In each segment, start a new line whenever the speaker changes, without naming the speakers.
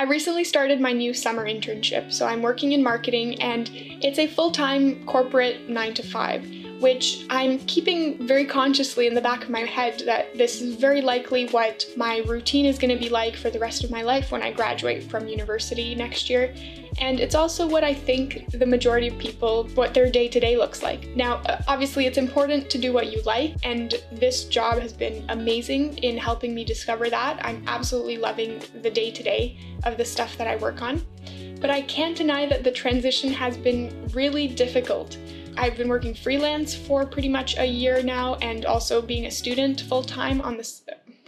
I recently started my new summer internship, so I'm working in marketing and it's a full time corporate 9 to 5 which I'm keeping very consciously in the back of my head that this is very likely what my routine is going to be like for the rest of my life when I graduate from university next year. And it's also what I think the majority of people, what their day to day looks like. Now, uh, obviously, it's important to do what you like, and this job has been amazing in helping me discover that. I'm absolutely loving the day to day of the stuff that I work on. But I can't deny that the transition has been really difficult. I've been working freelance for pretty much a year now and also being a student full time on this.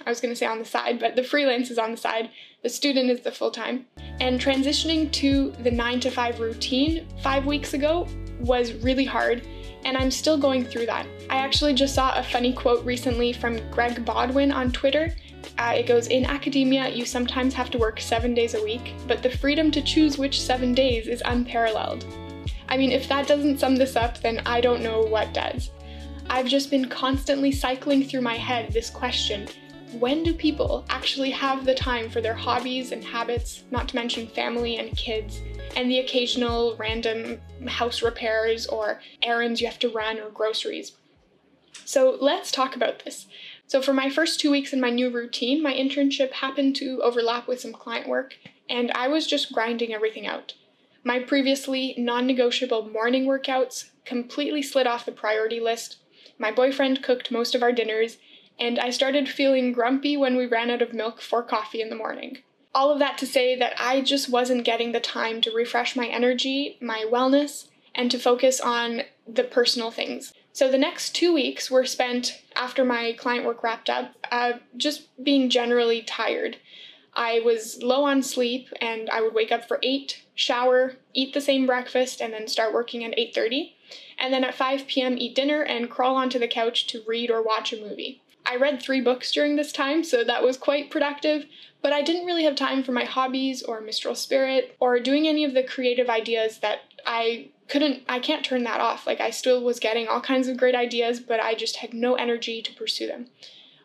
I was going to say on the side, but the freelance is on the side, the student is the full time. And transitioning to the 9 to 5 routine five weeks ago was really hard, and I'm still going through that. I actually just saw a funny quote recently from Greg Bodwin on Twitter. Uh, it goes In academia, you sometimes have to work seven days a week, but the freedom to choose which seven days is unparalleled. I mean, if that doesn't sum this up, then I don't know what does. I've just been constantly cycling through my head this question when do people actually have the time for their hobbies and habits, not to mention family and kids, and the occasional random house repairs or errands you have to run or groceries? So let's talk about this. So, for my first two weeks in my new routine, my internship happened to overlap with some client work, and I was just grinding everything out. My previously non negotiable morning workouts completely slid off the priority list. My boyfriend cooked most of our dinners, and I started feeling grumpy when we ran out of milk for coffee in the morning. All of that to say that I just wasn't getting the time to refresh my energy, my wellness, and to focus on the personal things. So the next two weeks were spent after my client work wrapped up, uh, just being generally tired. I was low on sleep and I would wake up for 8, shower, eat the same breakfast and then start working at 8:30. And then at 5 p.m. eat dinner and crawl onto the couch to read or watch a movie. I read 3 books during this time, so that was quite productive, but I didn't really have time for my hobbies or Mistral Spirit or doing any of the creative ideas that I couldn't I can't turn that off. Like I still was getting all kinds of great ideas, but I just had no energy to pursue them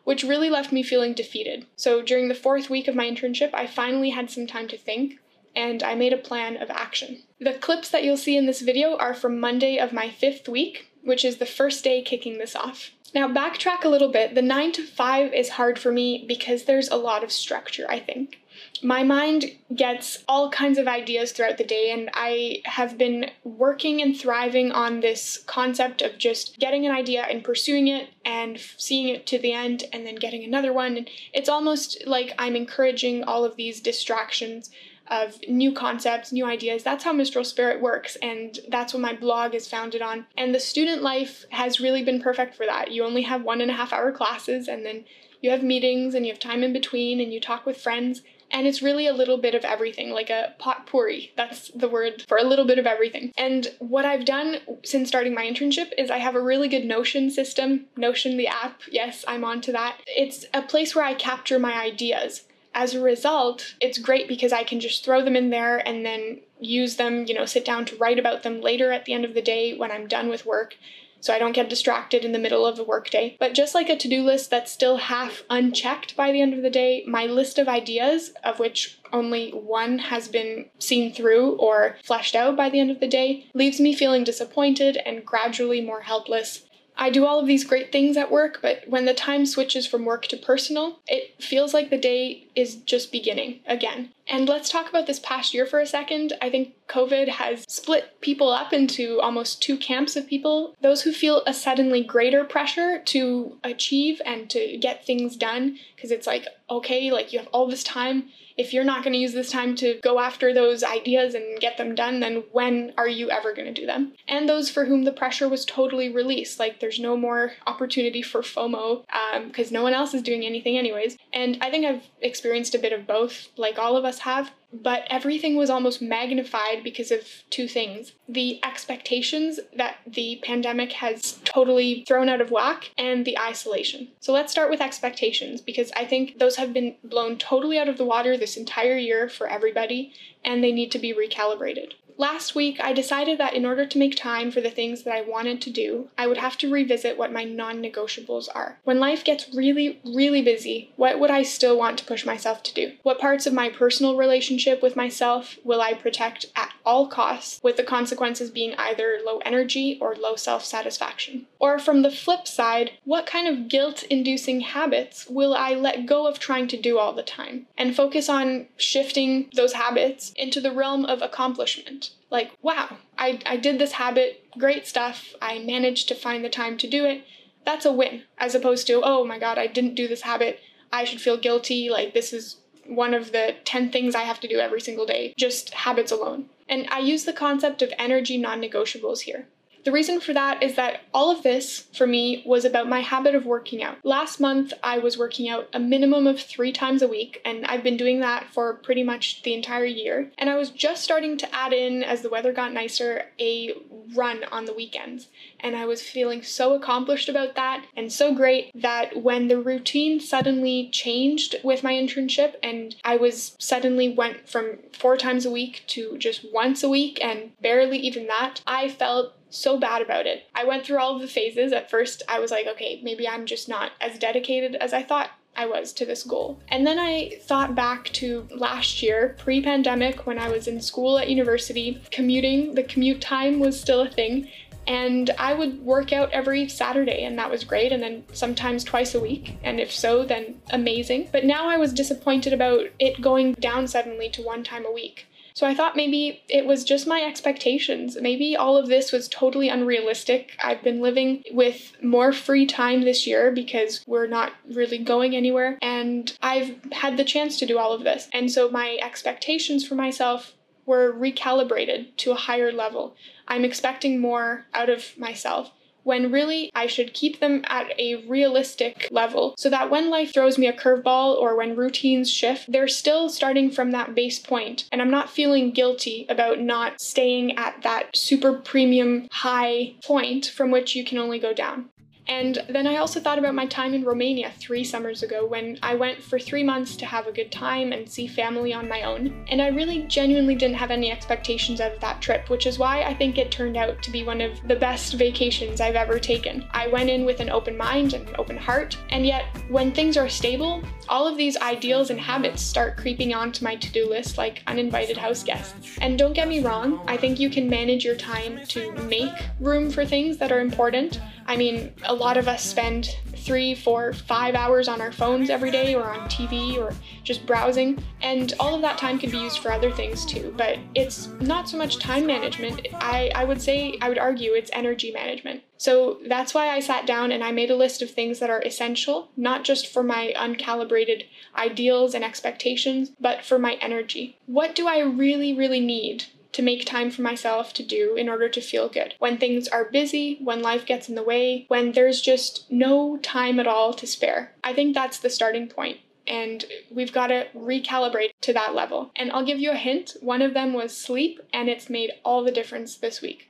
which really left me feeling defeated. So during the fourth week of my internship, I finally had some time to think and I made a plan of action. The clips that you'll see in this video are from Monday of my fifth week, which is the first day kicking this off. Now, backtrack a little bit. The 9 to 5 is hard for me because there's a lot of structure, I think my mind gets all kinds of ideas throughout the day, and I have been working and thriving on this concept of just getting an idea and pursuing it and seeing it to the end, and then getting another one. And it's almost like I'm encouraging all of these distractions of new concepts, new ideas. That's how Mistral Spirit works, and that's what my blog is founded on. And the student life has really been perfect for that. You only have one and a half hour classes, and then you have meetings, and you have time in between, and you talk with friends and it's really a little bit of everything, like a potpourri. That's the word for a little bit of everything. And what I've done since starting my internship is I have a really good Notion system. Notion, the app, yes, I'm onto that. It's a place where I capture my ideas. As a result, it's great because I can just throw them in there and then use them, you know, sit down to write about them later at the end of the day when I'm done with work so I don't get distracted in the middle of the workday. But just like a to do list that's still half unchecked by the end of the day, my list of ideas, of which only one has been seen through or fleshed out by the end of the day, leaves me feeling disappointed and gradually more helpless I do all of these great things at work, but when the time switches from work to personal, it feels like the day is just beginning again. And let's talk about this past year for a second. I think COVID has split people up into almost two camps of people those who feel a suddenly greater pressure to achieve and to get things done, because it's like, okay, like you have all this time if you're not going to use this time to go after those ideas and get them done, then when are you ever going to do them? And those for whom the pressure was totally released, like there's no more opportunity for FOMO because um, no one else is doing anything, anyways. And I think I've experienced a bit of both, like all of us have. But everything was almost magnified because of two things the expectations that the pandemic has totally thrown out of whack, and the isolation. So let's start with expectations because I think those have been blown totally out of the water this entire year for everybody, and they need to be recalibrated. Last week I decided that in order to make time for the things that I wanted to do, I would have to revisit what my non negotiables are. When life gets really, really busy, what would I still want to push myself to do? What parts of my personal relationship with myself will I protect at all costs, with the consequences being either low energy or low self satisfaction? Or from the flip side, what kind of guilt inducing habits will I let go of trying to do all the time and focus on shifting those habits into the realm of accomplishment? Like, wow, I, I did this habit, great stuff, I managed to find the time to do it. That's a win, as opposed to, oh my god, I didn't do this habit, I should feel guilty, like, this is one of the 10 things I have to do every single day, just habits alone. And I use the concept of energy non negotiables here. The reason for that is that all of this, for me, was about my habit of working out. Last month, I was working out a minimum of three times a week, and I've been doing that for pretty much the entire year. And I was just starting to add in, as the weather got nicer, a run on the weekends. And I was feeling so accomplished about that and so great that when the routine suddenly changed with my internship and I was suddenly went from four times a week to just once a week and barely even that, I felt so bad about it. I went through all of the phases. At first, I was like, okay, maybe I'm just not as dedicated as I thought I was to this goal. And then I thought back to last year, pre pandemic, when I was in school at university, commuting, the commute time was still a thing. And I would work out every Saturday, and that was great. And then sometimes twice a week. And if so, then amazing. But now I was disappointed about it going down suddenly to one time a week. So I thought maybe it was just my expectations. Maybe all of this was totally unrealistic. I've been living with more free time this year because we're not really going anywhere, and I've had the chance to do all of this. And so my expectations for myself were recalibrated to a higher level. I'm expecting more out of myself when really I should keep them at a realistic level so that when life throws me a curveball or when routines shift, they're still starting from that base point and I'm not feeling guilty about not staying at that super premium high point from which you can only go down. And then I also thought about my time in Romania three summers ago when I went for three months to have a good time and see family on my own. And I really genuinely didn't have any expectations out of that trip, which is why I think it turned out to be one of the best vacations I've ever taken. I went in with an open mind and an open heart, and yet when things are stable, all of these ideals and habits start creeping onto my to do list like uninvited house guests. And don't get me wrong, I think you can manage your time to make room for things that are important. I mean, a lot of us spend three, four, five hours on our phones every day or on TV or just browsing, and all of that time can be used for other things too. But it's not so much time management. I, I would say, I would argue it's energy management. So that's why I sat down and I made a list of things that are essential, not just for my uncalibrated ideals and expectations, but for my energy. What do I really, really need to make time for myself to do in order to feel good. When things are busy, when life gets in the way, when there's just no time at all to spare. I think that's the starting point and we've got to recalibrate to that level. And I'll give you a hint one of them was sleep, and it's made all the difference this week.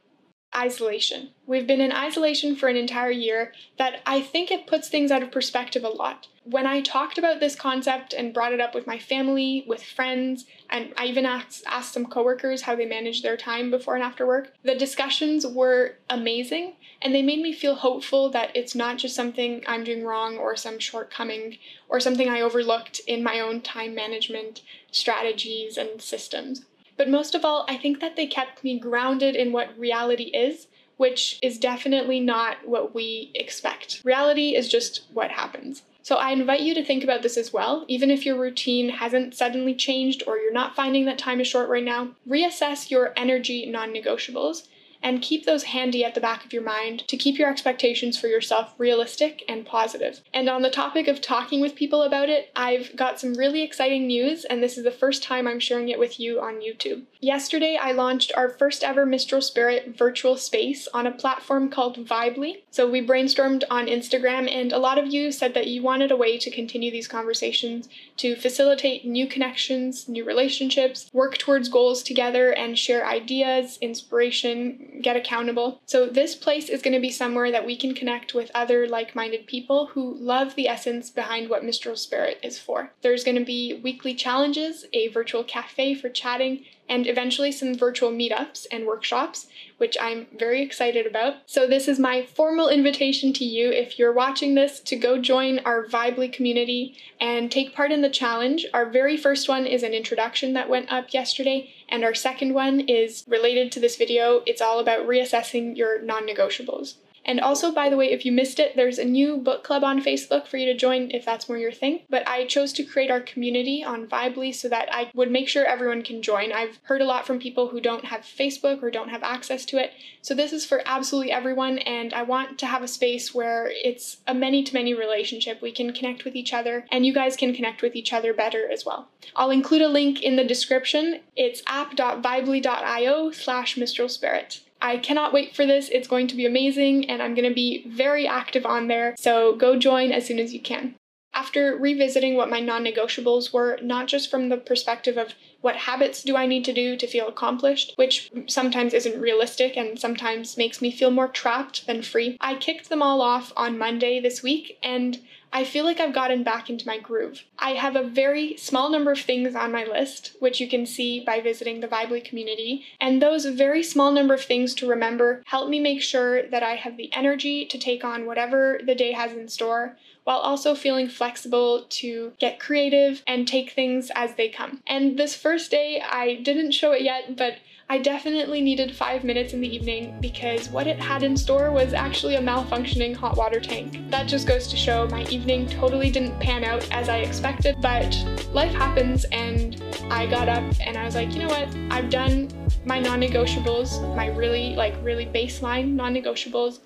Isolation. We've been in isolation for an entire year that I think it puts things out of perspective a lot when I talked about this concept and brought it up with my family, with friends, and I even asked, asked some coworkers how they manage their time before and after work, the discussions were amazing and they made me feel hopeful that it's not just something I'm doing wrong or some shortcoming or something I overlooked in my own time management strategies and systems. But most of all, I think that they kept me grounded in what reality is which is definitely not what we expect. Reality is just what happens. So I invite you to think about this as well. Even if your routine hasn't suddenly changed or you're not finding that time is short right now, reassess your energy non negotiables and keep those handy at the back of your mind to keep your expectations for yourself realistic and positive. And on the topic of talking with people about it, I've got some really exciting news, and this is the first time I'm sharing it with you on YouTube. Yesterday, I launched our first ever Mistral Spirit virtual space on a platform called Vibely. So we brainstormed on Instagram, and a lot of you said that you wanted a way to continue these conversations to facilitate new connections, new relationships, work towards goals together, and share ideas, inspiration, get accountable. So, this place is going to be somewhere that we can connect with other like minded people who love the essence behind what Mistral Spirit is for. There's going to be weekly challenges, a virtual cafe for chatting, and eventually some virtual meetups and workshops, which I'm very excited about. So, this is my formal invitation to you, if you're watching this, to go join our Vibely community and take part in the challenge. Our very first one is an introduction that went up yesterday, and our second one is related to this video. It's all about reassessing your non negotiables. And also, by the way, if you missed it, there's a new book club on Facebook for you to join if that's more your thing. But I chose to create our community on Vibely so that I would make sure everyone can join. I've heard a lot from people who don't have Facebook or don't have access to it. So this is for absolutely everyone, and I want to have a space where it's a many to many relationship. We can connect with each other, and you guys can connect with each other better as well. I'll include a link in the description. It's app.vibely.io slash Mistral Spirit. I cannot wait for this. It's going to be amazing, and I'm going to be very active on there. So go join as soon as you can. After revisiting what my non negotiables were, not just from the perspective of what habits do I need to do to feel accomplished, which sometimes isn't realistic and sometimes makes me feel more trapped than free, I kicked them all off on Monday this week and I feel like I've gotten back into my groove. I have a very small number of things on my list, which you can see by visiting the Vibely community, and those very small number of things to remember help me make sure that I have the energy to take on whatever the day has in store, while also feeling flexible to get creative and take things as they come. And this first day, I didn't show it yet, but I definitely needed five minutes in the evening because what it had in store was actually a malfunctioning hot water tank. That just goes to show my evening totally didn't pan out as I expected, but life happens and I got up and I was like, you know what, I've done my non negotiables, my really, like, really baseline non negotiables,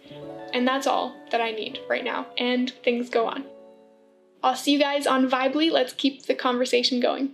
and that's all that I need right now, and things go on. I'll see you guys on Vibely. Let's keep the conversation going.